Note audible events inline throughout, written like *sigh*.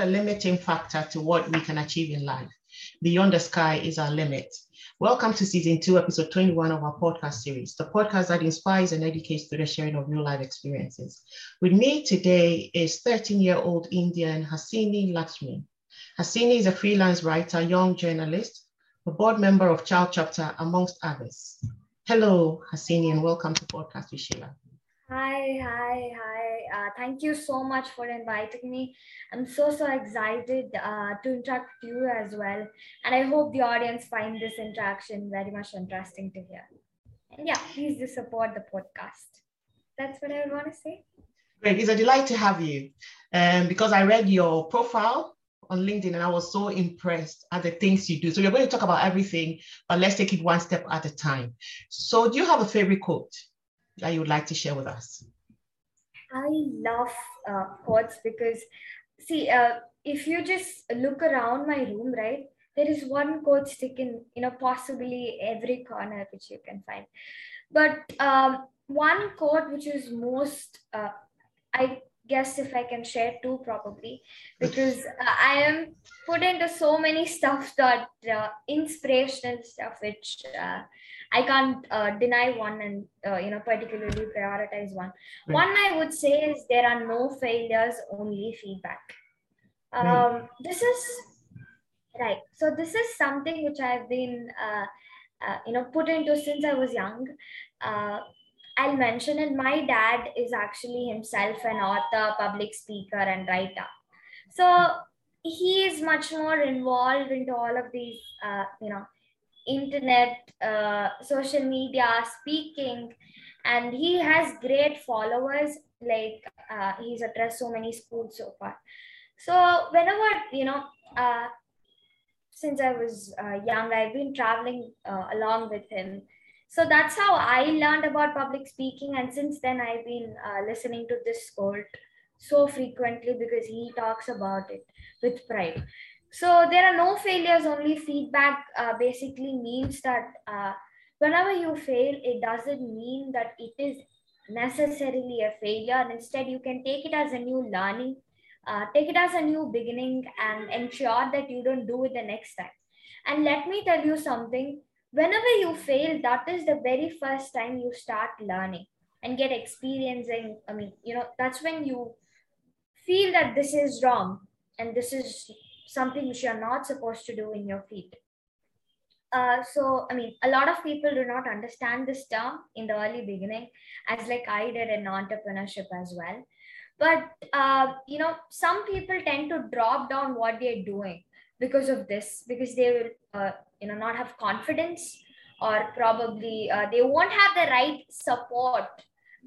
a limiting factor to what we can achieve in life. Beyond the sky is our limit. Welcome to season two, episode 21 of our podcast series, the podcast that inspires and educates through the sharing of real life experiences. With me today is 13 year old Indian Hasini Lakshmi. Hasini is a freelance writer, young journalist, a board member of Child Chapter, amongst others. Hello, Hasini, and welcome to Podcast with Sheila. Hi, hi, hi. Uh, thank you so much for inviting me. I'm so, so excited uh, to interact with you as well. And I hope the audience find this interaction very much interesting to hear. And yeah, please do support the podcast. That's what I want to say. Great. It's a delight to have you. Um, because I read your profile on LinkedIn and I was so impressed at the things you do. So you're going to talk about everything, but let's take it one step at a time. So do you have a favorite quote? That you would like to share with us? I love uh, quotes because, see, uh, if you just look around my room, right, there is one quote sticking, you know, possibly every corner which you can find. But um, one quote which is most, uh, I guess if I can share two probably, because uh, I am put into so many stuff that uh, inspirational stuff which uh, I can't uh, deny one and uh, you know particularly prioritize one. Right. One I would say is there are no failures, only feedback. Um, right. This is right. So this is something which I've been uh, uh you know put into since I was young. Uh, I'll mention it. My dad is actually himself an author, public speaker, and writer. So he is much more involved into all of these, uh, you know, internet, uh, social media, speaking, and he has great followers. Like uh, he's addressed so many schools so far. So whenever you know, uh, since I was uh, young, I've been traveling uh, along with him. So that's how I learned about public speaking, and since then I've been uh, listening to this quote so frequently because he talks about it with pride. So there are no failures, only feedback uh, basically means that uh, whenever you fail, it doesn't mean that it is necessarily a failure. Instead, you can take it as a new learning, uh, take it as a new beginning, and ensure that you don't do it the next time. And let me tell you something whenever you fail, that is the very first time you start learning and get experiencing. I mean, you know, that's when you feel that this is wrong and this is something which you're not supposed to do in your feet. Uh, so, I mean, a lot of people do not understand this term in the early beginning, as like I did in entrepreneurship as well. But, uh, you know, some people tend to drop down what they're doing because of this, because they will, uh, you know, not have confidence or probably uh, they won't have the right support,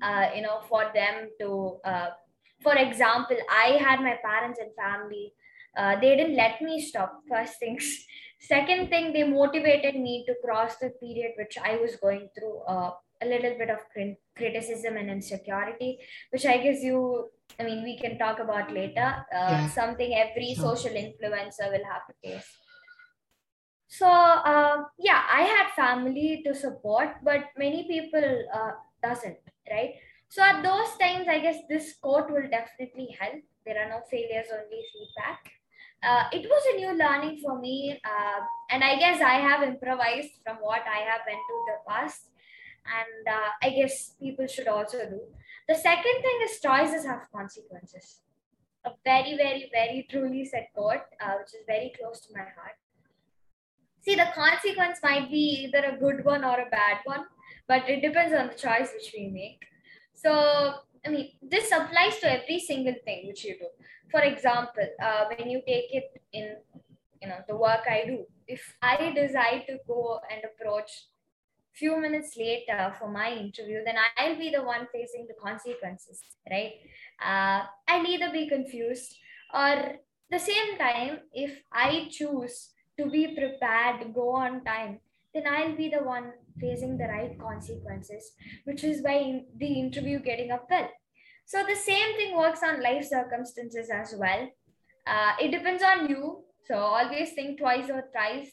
uh, you know, for them to, uh, for example, I had my parents and family uh, they didn't let me stop first things. *laughs* Second thing they motivated me to cross the period which i was going through uh, a little bit of criticism and insecurity which i guess you i mean we can talk about later. Uh, yeah. something every sure. social influencer will have to face. So uh, yeah i had family to support but many people uh, doesn't right? So at those times i guess this quote will definitely help. There are no failures only feedback uh, it was a new learning for me uh, and i guess i have improvised from what i have went to the past and uh, i guess people should also do. The second thing is choices have consequences. A very very very truly said quote uh, which is very close to my heart. See the consequence might be either a good one or a bad one but it depends on the choice which we make. So i mean this applies to every single thing which you do for example, uh, when you take it in, you know, the work I do, if I decide to go and approach few minutes later for my interview, then I'll be the one facing the consequences, right? Uh, I'll either be confused or the same time, if I choose to be prepared, go on time, then I'll be the one facing the right consequences, which is why the interview getting up well. So the same thing works on life circumstances as well. Uh, it depends on you. So always think twice or thrice.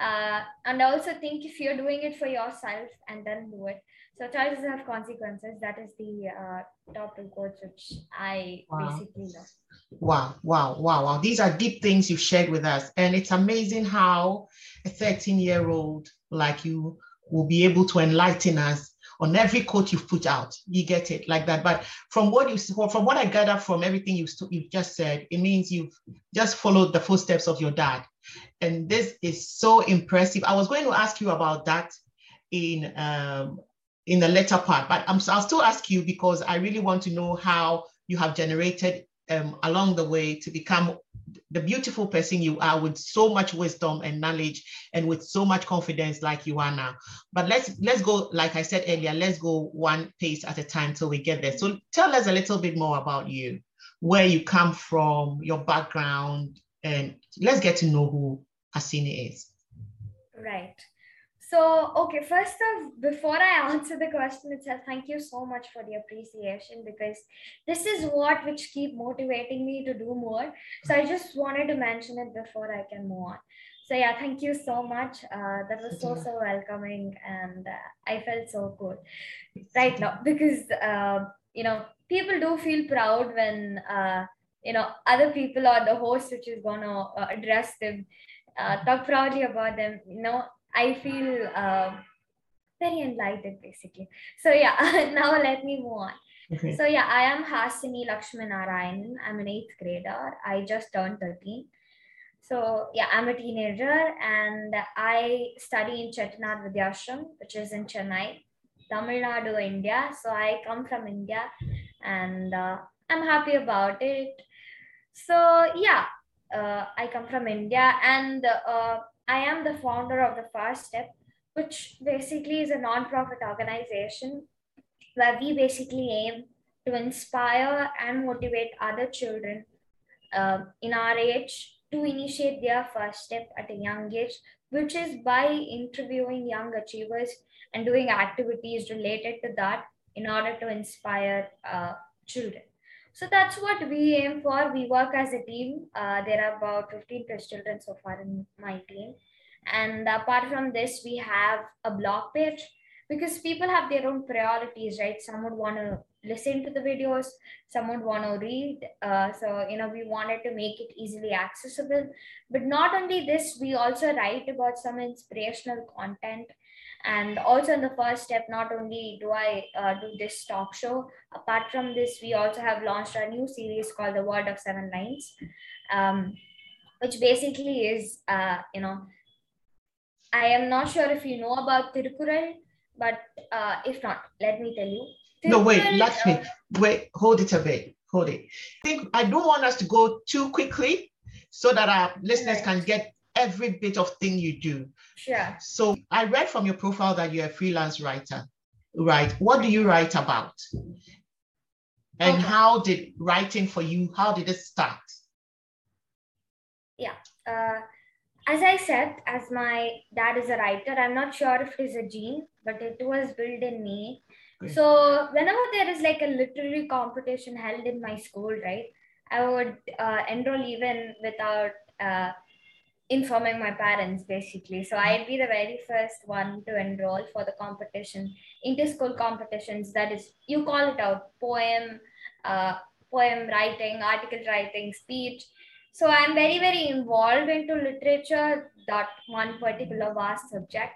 Uh, and also think if you're doing it for yourself and then do it. So choices have consequences. That is the uh, top two quotes which I wow. basically love. Wow, wow, wow, wow. These are deep things you've shared with us. And it's amazing how a 13 year old like you will be able to enlighten us on every quote you've put out. You get it like that. But from what you from what I gather from everything you've, you've just said, it means you've just followed the footsteps of your dad. And this is so impressive. I was going to ask you about that in um, in the later part, but I'm, I'll still ask you because I really want to know how you have generated um, along the way to become the beautiful person you are with so much wisdom and knowledge and with so much confidence like you are now. But let's let's go like i said earlier let's go one pace at a time till we get there. So tell us a little bit more about you where you come from your background and let's get to know who Hasini is. Right so, okay, first of before I answer the question itself, thank you so much for the appreciation because this is what which keep motivating me to do more. So I just wanted to mention it before I can move on. So yeah, thank you so much. Uh, that was so so welcoming, and uh, I felt so good right now because uh, you know people do feel proud when uh, you know other people are the host which is gonna uh, address them, uh, talk proudly about them. You know, I feel uh, very enlightened basically. So yeah, *laughs* now let me move on. Okay. So yeah, I am Hasini Lakshmanarayanan. I'm an eighth grader. I just turned 13. So yeah, I'm a teenager and I study in Chettinad Vidyashram, which is in Chennai, Tamil Nadu, India. So I come from India and uh, I'm happy about it. So yeah, uh, I come from India and uh, I am the founder of the First Step, which basically is a non-profit organization where we basically aim to inspire and motivate other children uh, in our age to initiate their first step at a young age, which is by interviewing young achievers and doing activities related to that in order to inspire uh, children. So that's what we aim for. We work as a team. Uh, there are about 15 plus children so far in my team. And apart from this, we have a blog page because people have their own priorities, right? Some would want to listen to the videos, some would want to read. Uh, so, you know, we wanted to make it easily accessible. But not only this, we also write about some inspirational content and also in the first step not only do i uh, do this talk show apart from this we also have launched a new series called the world of seven lines um, which basically is uh, you know i am not sure if you know about Thirukkural but uh, if not let me tell you no wait let me wait hold it a bit hold it i think i don't want us to go too quickly so that our listeners can get every bit of thing you do. Sure. So I read from your profile that you're a freelance writer, right? What do you write about? And okay. how did writing for you, how did it start? Yeah. Uh, as I said, as my dad is a writer, I'm not sure if it is a gene, but it was built in me. So whenever there is like a literary competition held in my school, right, I would uh, enroll even without uh, informing my parents basically. So I'd be the very first one to enroll for the competition, inter-school competitions. That is, you call it out, poem, uh, poem writing, article writing, speech. So I'm very, very involved into literature, that one particular vast subject.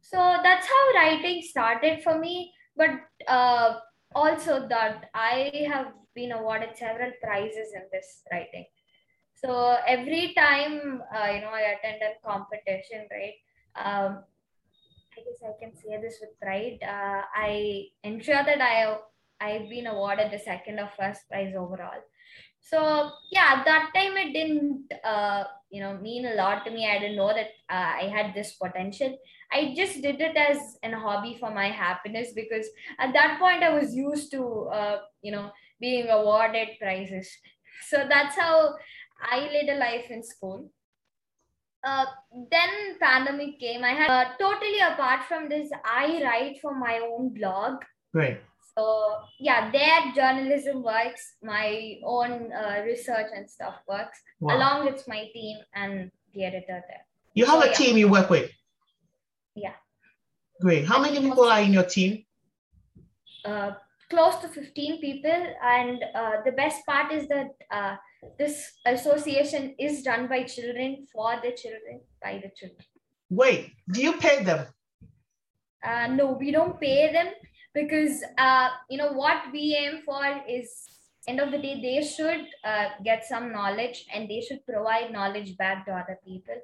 So that's how writing started for me. But uh, also that I have been awarded several prizes in this writing. So every time, uh, you know, I attend a competition, right? Um, I guess I can say this with pride. Uh, I ensure that I I've been awarded the second or first prize overall. So yeah, that time it didn't, uh, you know, mean a lot to me. I didn't know that uh, I had this potential. I just did it as an hobby for my happiness because at that point I was used to, uh, you know, being awarded prizes. *laughs* So that's how I led a life in school. Uh, then pandemic came. I had uh, totally apart from this, I write for my own blog. Right. So yeah, their journalism works. My own uh, research and stuff works wow. along with my team and the editor there. You have So, a yeah. team you work with. Yeah. Great. How many people are in your team? uh, close to 15 people and uh, the best part is that uh, this association is done by children for the children by the children Wait, do you pay them? uh, no we don't pay them because uh, you know what we aim for is end of the day they should uh, get some knowledge and they should provide knowledge back to other people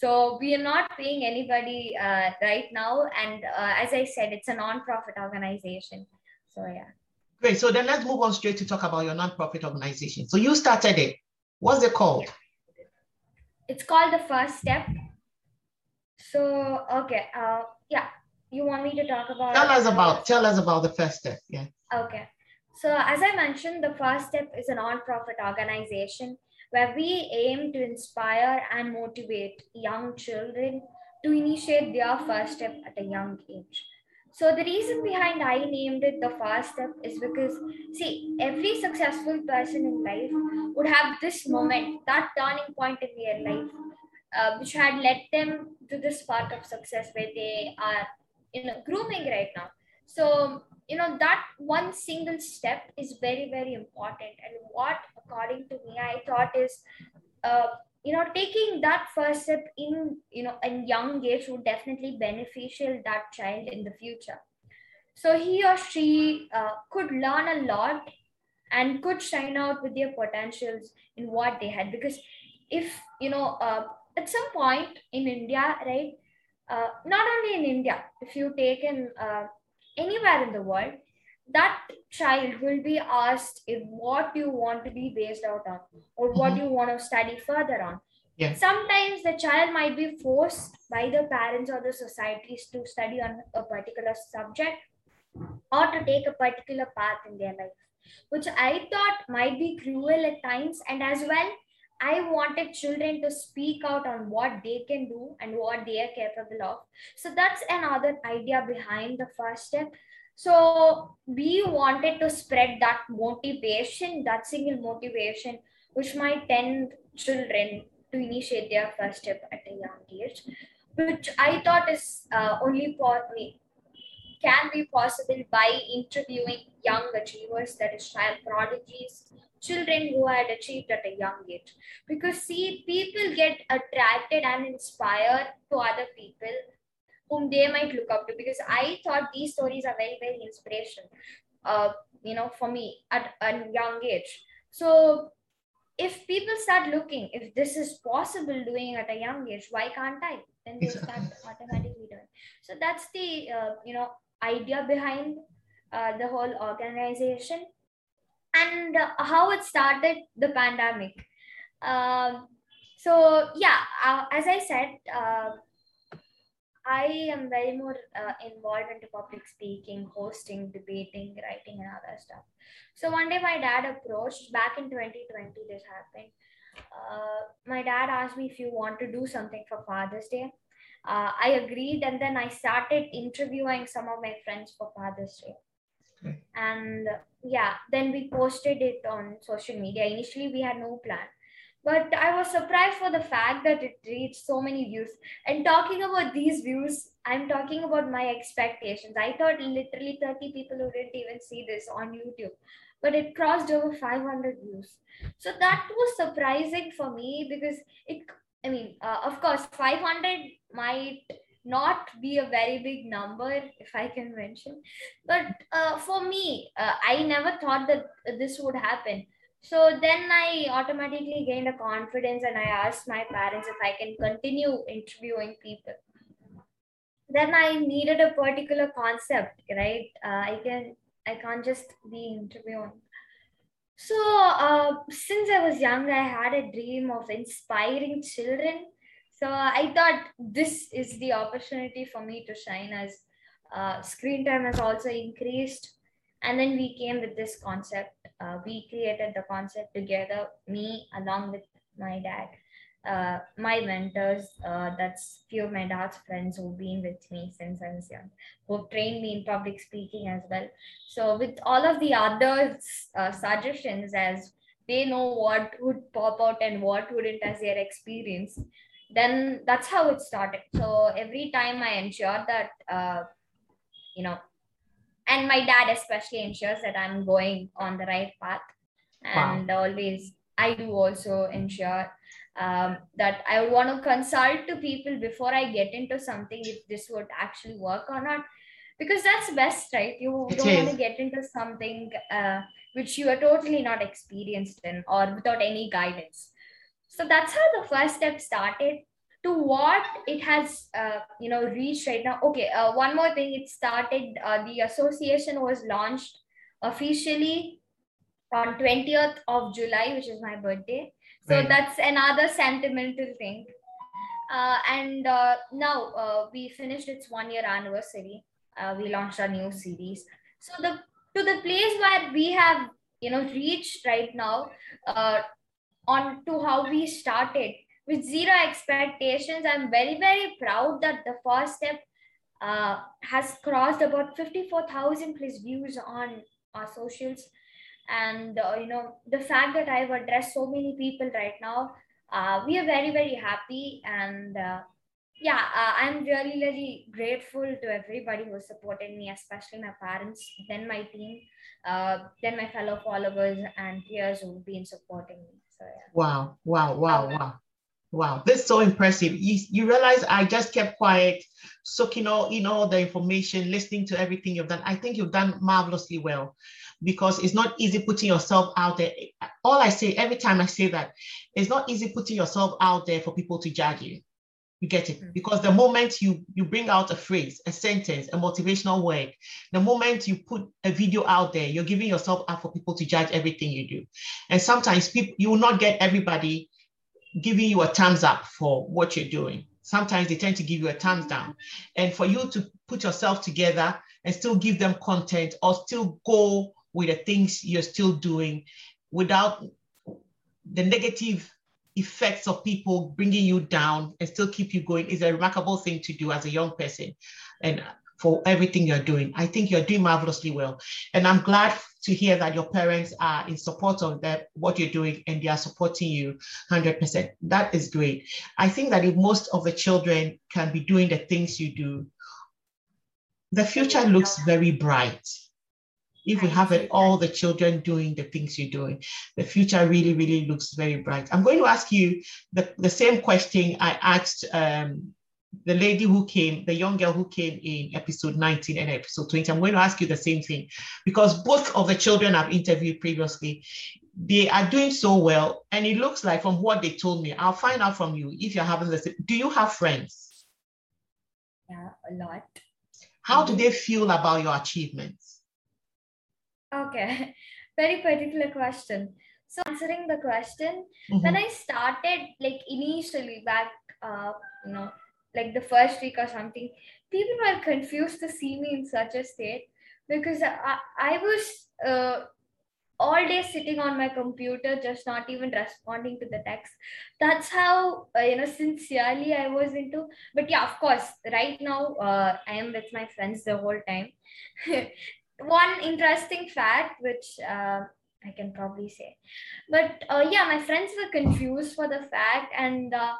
so we are not paying anybody uh, right now and uh, as i said it's a non-profit organization so yeah Great. So then let's move on straight to talk about your nonprofit organization. So you started it. What's it called? it's called the first step so okay uh yeah you want me to talk about Tell us about tell us about the first step. Yeah. okay so as i mentioned the first step is a non-profit organization where we aim to inspire and motivate young children to initiate their first step at a young age. So the reason behind i named it the first step is because see every successful person in life would have this moment that turning point in their life uh, which had led them to this part of success where they are you know grooming right now. So you know that one single step is very very important. And what according to me i thought is uh, you know taking that first step in you know a young age would definitely beneficial that child in the future. So he or she uh, could learn a lot and could shine out with their potentials in what they had. Because if you know uh, at some point in india right uh, not only in india if you take in uh, anywhere in the world that child will be asked if what you want to be based out on or what Mhm. you want to study further on Yeah. sometimes the child might be forced by the parents or the societies to study on a particular subject or to take a particular path in their life which i thought might be cruel at times and as well i wanted children to speak out on what they can do and what they are capable of so that's another idea behind the first step so we wanted to spread that motivation that single motivation which might tend children to initiate their first step at a young age which i thought is uh, only for can be possible by interviewing young achievers, that is, child prodigies, children who had achieved at a young age. Because, see, people get attracted and inspired to other people whom they might look up to. Because I thought these stories are very, very inspirational, uh, you know, for me at a young age. So, if people start looking, if this is possible doing at a young age, why can't I? Then they start automatically doing. So that's the uh, you know idea behind uh, the whole organization and uh, how it started the pandemic um, so yeah uh, as i said uh, i am very more uh, involved into public speaking hosting debating writing and other stuff so one day my dad approached back in 2020 this happened uh, my dad asked me if you want to do something for father's day uh, I agreed, and then I started interviewing some of my friends for Father's Day. Okay. And yeah, then we posted it on social media. Initially, we had no plan, but I was surprised for the fact that it reached so many views. And talking about these views, I'm talking about my expectations. I thought literally 30 people who didn't even see this on YouTube, but it crossed over 500 views. So that was surprising for me because it I mean, uh, of course, 500 might not be a very big number, if I can mention. But uh, for me, uh, I never thought that this would happen. So then I automatically gained a confidence and I asked my parents if I can continue interviewing people. Then I needed a particular concept, right? Uh, I can I can't just be interviewing so, uh, since I was young, I had a dream of inspiring children. So, I thought this is the opportunity for me to shine as uh, screen time has also increased. And then we came with this concept. Uh, we created the concept together, me along with my dad, uh, my mentors. Uh, that's few of my dad's friends who've been with me since I was young, who've trained me in public speaking as well. So with all of the other uh, suggestions, as they know what would pop out and what wouldn't as their experience, then that's how it started so every time i ensure that uh, you know and my dad especially ensures that i'm going on the right path. And wow. always i do also ensure um, that i want to consult to people before i get into something if this would actually work or not. Because that's best right? You it don't is. want to get into something uh, which you are totally not experienced in or without any guidance. So that's how the first step started to what it has uh, you know reached right now. Okay uh, one more thing it started uh, the association was launched officially on 20th of july which is my birthday. So right. that's another sentimental thing. Uh, and uh, now uh, we finished its one year anniversary. We launched our new series. So the to the place where we have you know reached right now on to how we started with zero expectations. I'm very, very proud that the first step uh, has crossed about 54,000 plus views on our socials. And, uh, you know, the fact that I've addressed so many people right now, uh, we are very, very happy. And uh, yeah, uh, I'm really, really grateful to everybody who supported me, especially my parents, then my team, uh, then my fellow followers and peers who've been supporting me. So, yeah. Wow, wow, wow, wow. Wow, this is so impressive. You, you realize I just kept quiet, soaking all in all the information, listening to everything you've done. I think you've done marvelously well because it's not easy putting yourself out there. All I say every time I say that, it's not easy putting yourself out there for people to judge you. You get it? Mm. Because the moment you you bring out a phrase, a sentence, a motivational word, the moment you put a video out there, you're giving yourself up for people to judge everything you do. And sometimes people you will not get everybody giving you a thumbs up for what you're doing. Sometimes they tend to give you a thumbs down. And for you to put yourself together and still give them content or still go with the things you're still doing without the negative effects of people bringing you down and still keep you going is a remarkable thing to do as a young person. And for everything you're doing. I think you're doing marvelously well. And I'm glad to hear that your parents are in support of that, what you're doing, and they are supporting you 100%. That is great. I think that if most of the children can be doing the things you do, the future looks very bright. If we have it, all the children doing the things you're doing, the future really, really looks very bright. I'm going to ask you the, the same question I asked um, the lady who came, the young girl who came in episode 19 and episode 20, I'm going to ask you the same thing because both of the children I've interviewed previously, they are doing so well. And it looks like from what they told me, I'll find out from you if you're having this. Do you have friends? Yeah, a lot. How do they feel about your achievements? Okay, *laughs* very particular question. So answering the question, mm-hmm. when I started, like initially back, uh, you know, like the first week or something, people were confused to see me in such a state because I, I was uh, all day sitting on my computer, just not even responding to the text. That's how, uh, you know, sincerely I was into. But yeah, of course, right now uh, I am with my friends the whole time. *laughs* One interesting fact, which uh, I can probably say. But uh, yeah, my friends were confused for the fact, and uh,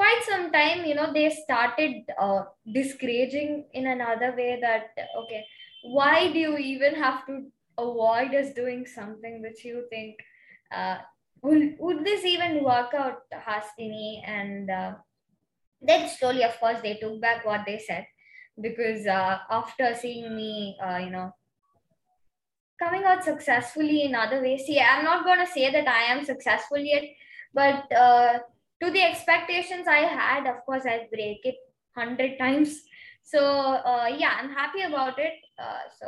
quite some time, you know, they started uh, discouraging in another way that, okay, why do you even have to avoid us doing something which you think, uh, would, would this even work out, Hasini? And uh, then slowly, of course, they took back what they said because uh, after seeing me, uh, you know, coming out successfully in other ways, see, I'm not going to say that I am successful yet, but uh, to the expectations I had, of course, I break it hundred times. So uh, yeah, I'm happy about it. Uh, so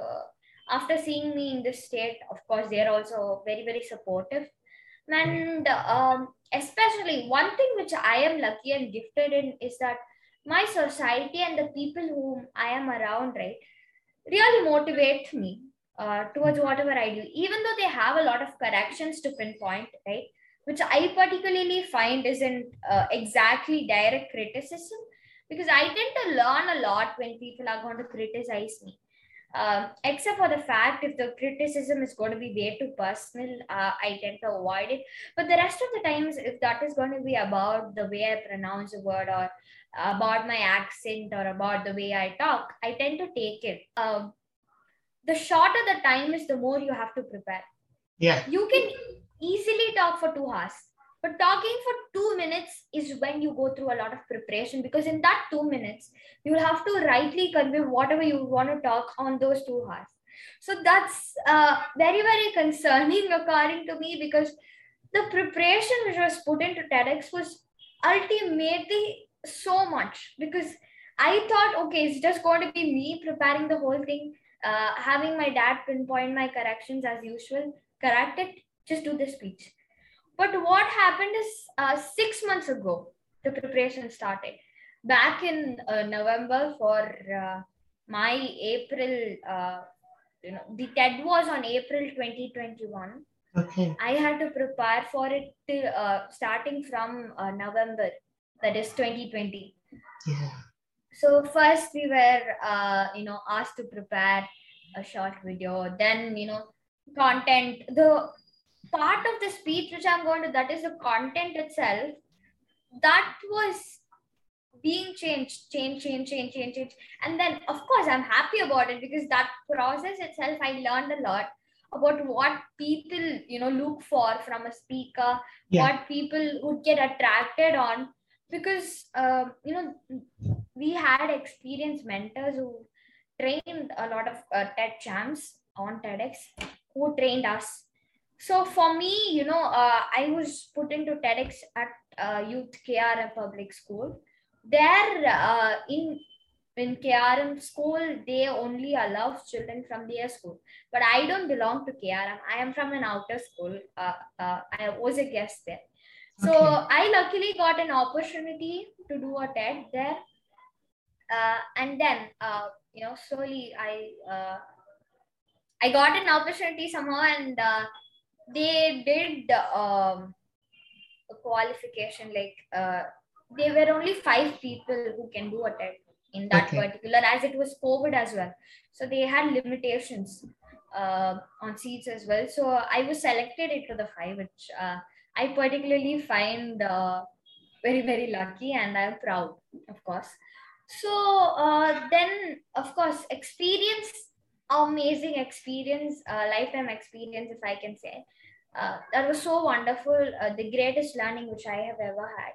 after seeing me in this state, of course, they're also very very supportive, and um, especially one thing which I am lucky and gifted in is that my society and the people whom I am around, right, really motivate me uh, towards whatever I do, even though they have a lot of corrections to pinpoint, right which I particularly find isn't uh, exactly direct criticism because I tend to learn a lot when people are going to criticize me. Um, except for the fact if the criticism is going to be way too personal, uh, I tend to avoid it. But the rest of the times, if that is going to be about the way I pronounce a word or about my accent or about the way I talk, I tend to take it. Um, the shorter the time is, the more you have to prepare. Yeah. You can easily talk for two hours, but talking for two minutes is when you go through a lot of preparation because in that two minutes, you will have to rightly convey whatever you want to talk on those two hours. So that's uh, very, very concerning *laughs* according to me because the preparation which was put into TEDx was ultimately so much because I thought, okay, it's just going to be me preparing the whole thing, uh, having my dad pinpoint my corrections as usual, correct it, just do the speech. But what happened is uh, six months ago, the preparation started. Back in uh, November for uh, my April, uh, you know, the TED was on April 2021. Okay. I had to prepare for it till, uh, starting from uh, November, that is 2020. Yeah. So first we were, uh, you know, asked to prepare a short video. Then you know, content. The part of the speech which I'm going to that is the content itself. That was being changed, change, change, change, change, change. And then of course I'm happy about it because that process itself I learned a lot about what people you know look for from a speaker, Yeah. what people would get attracted on because uh, you know we had experienced mentors who trained a lot of uh, TED champs on TEDx who trained us. So for me, you know, uh, I was put into TEDx at uh, Youth KRM Public School. There, uh, in in KRM school, they only allow children from their school. But I don't belong to KRM. I am from an outer school. Uh, uh, I was a guest there. So Okay. I luckily got an opportunity to do a TED there. Uh, and then, uh, you know, slowly I uh, I got an opportunity somehow, and uh, they did um, a qualification. Like uh, there were only five people who can do a TED in that Okay. particular, as it was COVID as well. So they had limitations uh, on seats as well. So I was selected into the five, which uh, I particularly find uh, very very lucky, and I'm proud, of course. So uh, then, of course, experience, amazing experience, uh, lifetime experience, if I can say. Uh, that was so wonderful. Uh, the greatest learning which I have ever had.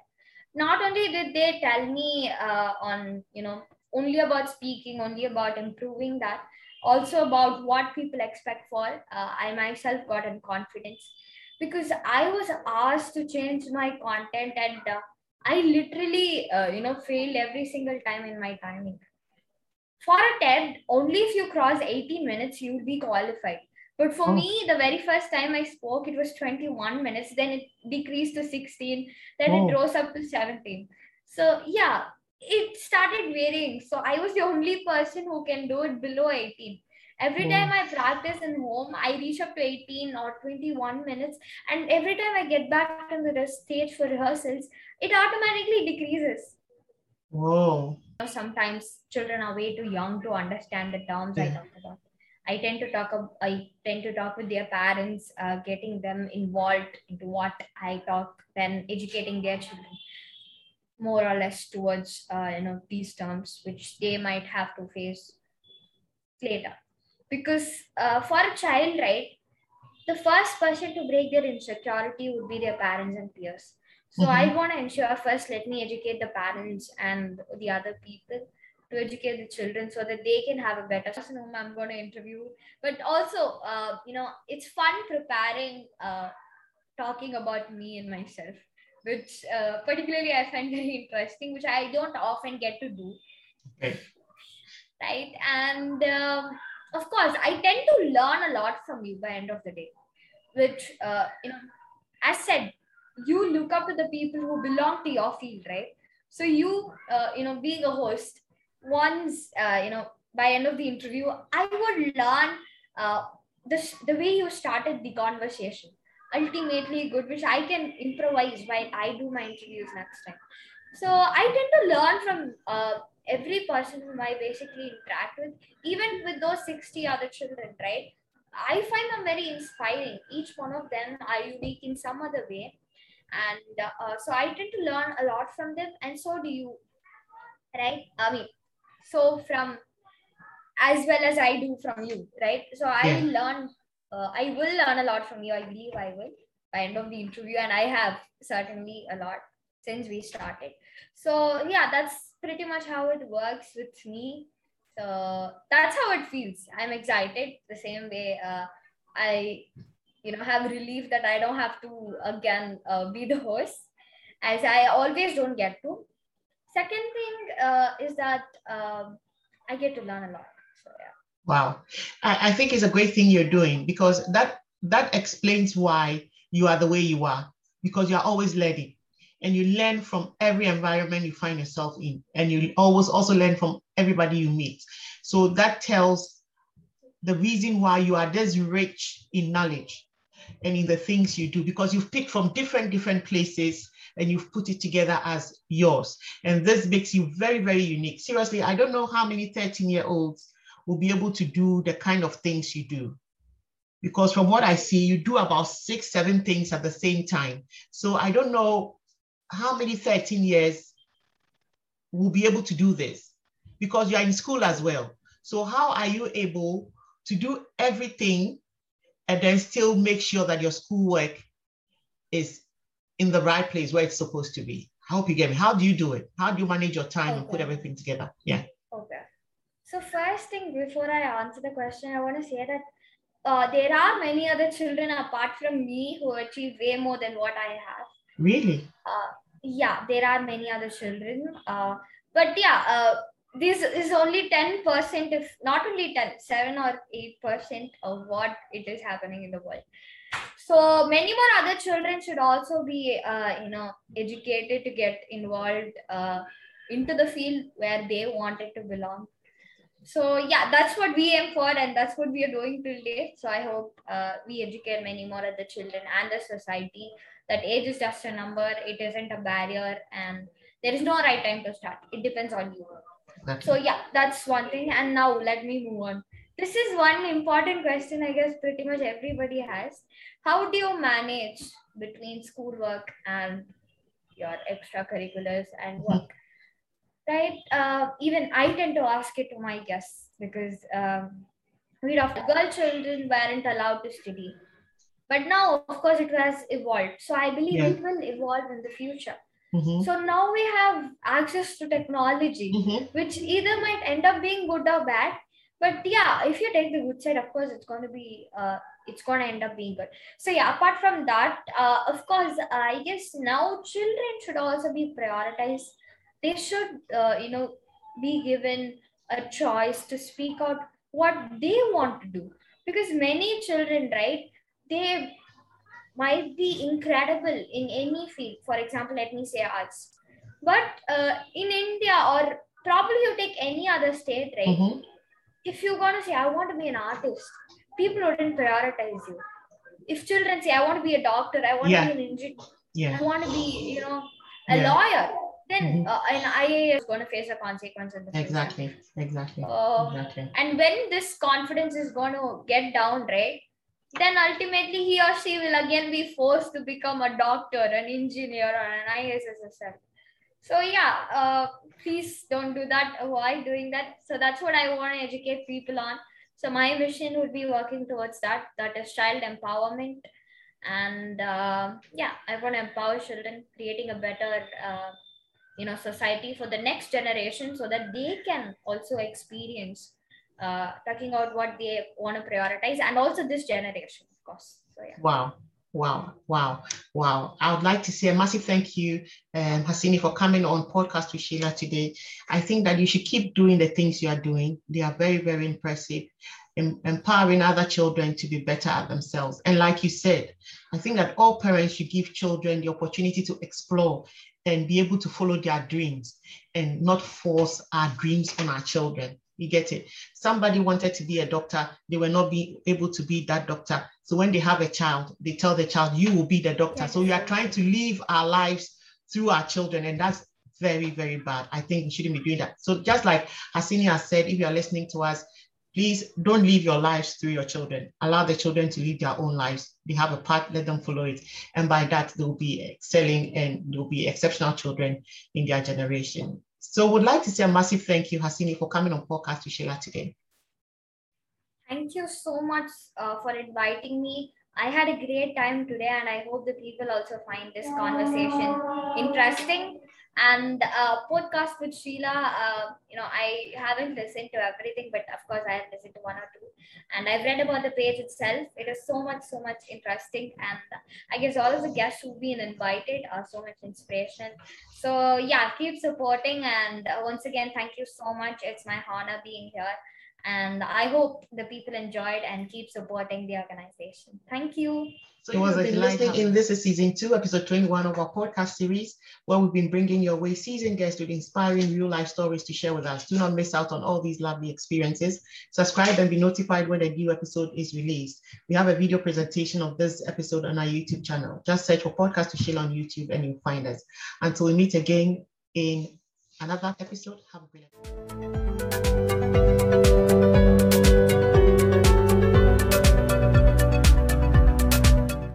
Not only did they tell me uh, on, you know, only about speaking, only about improving that, also about what people expect for. Uh, I myself got in confidence because I was asked to change my content and uh, I literally, you know, failed every single time in my timing. For a TED, only if you cross 18 minutes, you'll be qualified. But for Oh. me, the very first time I spoke, it was 21 minutes. Then it decreased to 16. Then Oh. it rose up to 17. So yeah, it started varying. So I was the only person who can do it below 18. Every Oh. time I practice in home, I reach up to 18 or 21 minutes. And every time I get back on the stage for rehearsals, it automatically decreases. Whoa. Sometimes children are way too young to understand the terms I talk about. I tend to talk. ab- I tend to talk with their parents, uh, getting them involved into what I talk, then educating their children more or less towards uh, you know these terms, which they might have to face later. Because uh, for a child, right, the first person to break their insecurity would be their parents and peers. So I want to ensure first let me educate the parents and the other people to educate the children so that they can have a better person whom I'm going to interview. But also, uh, you know, it's fun preparing, uh, talking about me and myself, which uh, particularly I find *laughs* very interesting, which I don't often get to do Okay. right and um, of course i tend to learn a lot from you by end of the day which uh, you know as said you look up to the people who belong to your field right so you uh, you know being a host once uh, you know by end of the interview i would learn uh, this the way you started the conversation ultimately good which i can improvise while i do my interviews next time so i tend to learn from uh, every person whom I basically interact with, even with those 60 other children, right? I find them very inspiring. Each one of them are unique in some other way. And uh, so I tend to learn a lot from them, and so do you, right? I mean, so from as well as I do from you, right? So I yeah. learn, uh, I will learn a lot from you. I believe I will by end of the interview, and I have certainly a lot since we started. So yeah, that's pretty much how it works with me. So that's how it feels. I'm excited the same way. Uh, I, you know, have relief that I don't have to again uh, be the host, as I always don't get to. Second thing uh, is that um, I get to learn a lot. So yeah. Wow, I, I think it's a great thing you're doing because that that explains why you are the way you are because you're always learning and you learn from every environment you find yourself in and you always also learn from everybody you meet so that tells the reason why you are this rich in knowledge and in the things you do because you've picked from different different places and you've put it together as yours and this makes you very very unique seriously i don't know how many 13 year olds will be able to do the kind of things you do because from what I see, you do about six, seven things at the same time. So I don't know how many 13 years will be able to do this because you're in school as well. So how are you able to do everything and then still make sure that your schoolwork is in the right place where it's supposed to be? I hope you get me. How do you do it? How do you manage your time okay. and put everything together? Yeah. Okay. So first thing before I answer the question, I want to say that uh, there are many other children apart from me who achieve way more than what I have. Really? Uh, yeah, there are many other children. Uh, but yeah, uh, this is only 10%, if not only 10, 7 or 8% of what it is happening in the world. So many more other children should also be, uh, you know, educated to get involved uh, into the field where they wanted to belong. So yeah that's what we aim for and that's what we are doing date. So i hope uh, we educate many more of the children and the society that age is just a number it isn't a barrier and there is no right time to start. It depends on you so yeah that's one thing and now let me move on this is one important question i guess pretty much everybody has how do you manage between schoolwork and your extracurriculars and work right? Uh, even I tend to ask it to my guests because um, we of girl children weren't allowed to study. But now, of course, it has evolved. So I believe yeah. it will evolve in the future. Mm-hmm. So now we have access to technology, mm-hmm. which either might end up being good or bad. But yeah, if you take the good side, of course, it's going to be uh, it's going to end up being good. So yeah, apart from that, uh, of course, I guess now children should also be prioritized they should uh, you know be given a choice to speak out what they want to do because many children right they might be incredible in any field for example let me say arts but uh, in india or probably you take any other state right mm-hmm. if you're going to say i want to be an artist people wouldn't prioritize you if children say i want to be a doctor i want yeah. to be an engineer yeah. i want to be you know a yeah. lawyer then mm-hmm. uh, an IAS is going to face a consequence in the exactly, future. Exactly. Uh, exactly. And when this confidence is going to get down, right? Then ultimately he or she will again be forced to become a doctor, an engineer, or an assistant. So yeah, uh, please don't do that. Avoid doing that. So that's what I want to educate people on. So my mission would be working towards that. That is child empowerment, and uh, yeah, I want to empower children, creating a better uh, you know society for the next generation so that they can also experience uh, talking about what they want to prioritize and also this generation of course so yeah wow Wow, wow, wow. I would like to say a massive thank you, um, Hasini, for coming on podcast with Sheila today. I think that you should keep doing the things you are doing. They are very, very impressive, em- empowering other children to be better at themselves. And like you said, I think that all parents should give children the opportunity to explore and be able to follow their dreams and not force our dreams on our children. You get it? Somebody wanted to be a doctor, they were not be able to be that doctor. So when they have a child, they tell the child, you will be the doctor. So we are trying to live our lives through our children, and that's very, very bad. I think we shouldn't be doing that. So just like Hasini has said, if you are listening to us, please don't live your lives through your children. Allow the children to live their own lives. They have a path, let them follow it. And by that, they'll be excelling and they'll be exceptional children in their generation. So would like to say a massive thank you, Hasini, for coming on podcast to Sheila today. Thank you so much uh, for inviting me. I had a great time today, and I hope the people also find this conversation interesting and uh, podcast with Sheila, uh, you know, I haven't listened to everything, but of course I have listened to one or two. And I've read about the page itself. It is so much, so much interesting. And I guess all of the guests who've been invited are so much inspiration. So yeah, keep supporting. And uh, once again, thank you so much. It's my honor being here. And I hope the people enjoyed and keep supporting the organization. Thank you. So it was a been listening in this is season two, episode 21 of our podcast series, where we've been bringing your way seasoned guests with inspiring real life stories to share with us. Do not miss out on all these lovely experiences. Subscribe and be notified when a new episode is released. We have a video presentation of this episode on our YouTube channel. Just search for Podcast to Share on YouTube and you'll find us. Until we meet again in another episode, have a great day.